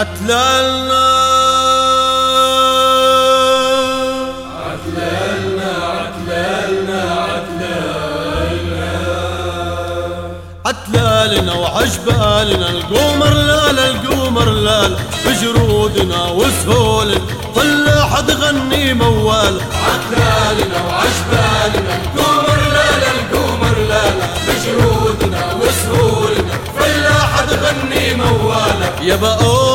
عتلالنا عتلالنا عتلالنا عتلالنا عتلالنا وعجبالنا القمر لال القمر لال. بجرودنا وسهول طلع حد غني موال. عتلالنا وعجبالنا القمر لال القمر لال. بجرودنا وسهولنا فلاح تغني موالة يا اوف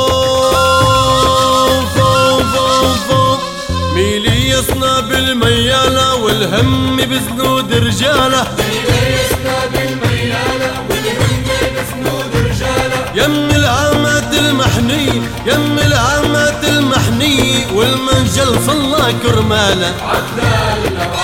بالميالة والهم رجاله بسنود رجالة. يم العامات المحني يم العامات المحني والمنجل صلى كرماله. عتلالنا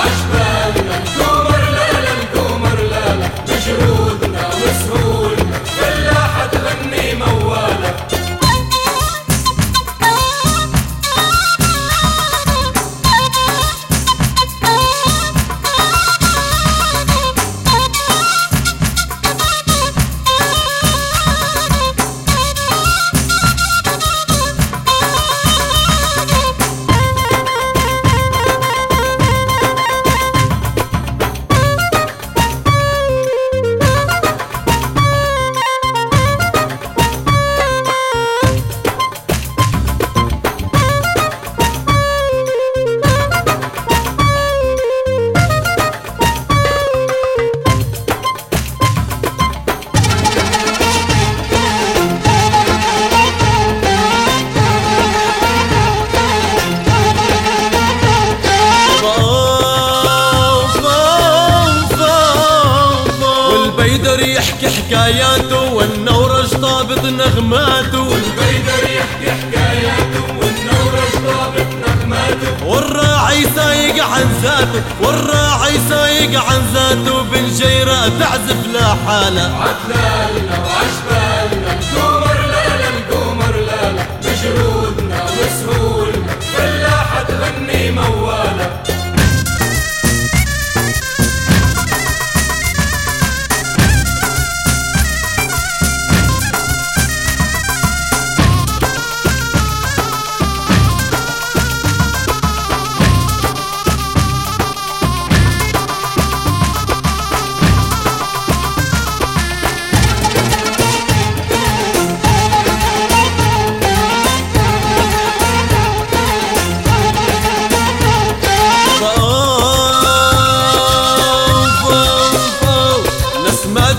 والبيدر يحكي حكاياته والنورج طابط نغماته. البيدر يحكي حكاياته والنورج ضابط نغماته. والراعي سايق عن ذاته والراعي سايق عن ذاته بنجيرة تعزف لا حالة. عتلالنا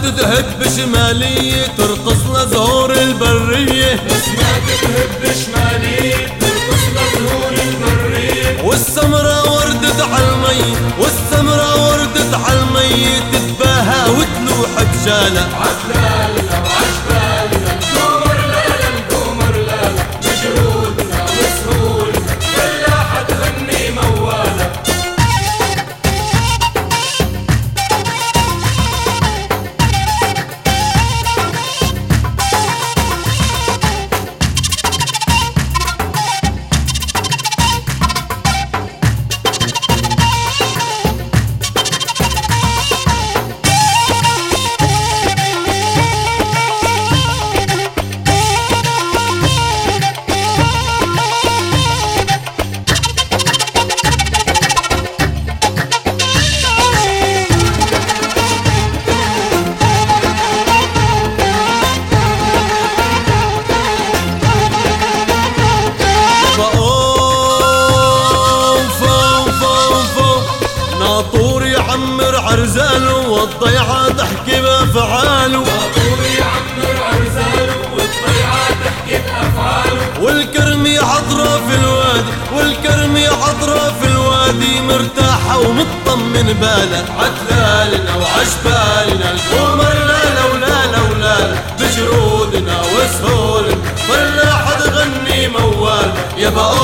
تذهب بشمالية ترقص لزهور البرية ما تذهب بشمالية ترقص لزهور البرية. والسمرة وردت على المي والسمرة وردت على المي تتباهى وتلوح بجالة عتلالنا عرزل والضيعة تحكي بأفعاله. أبوي عمر عرزل والضيعة تحكي بأفعاله والكرمي حضرة في الوادي والكرمي حضرة في الوادي مرتاحة ومطمن بالها عتلالنا وعشبالنا القمر لا لولا لولا. بجرودنا وسهولنا فلاح تغني غني موال. يا بقى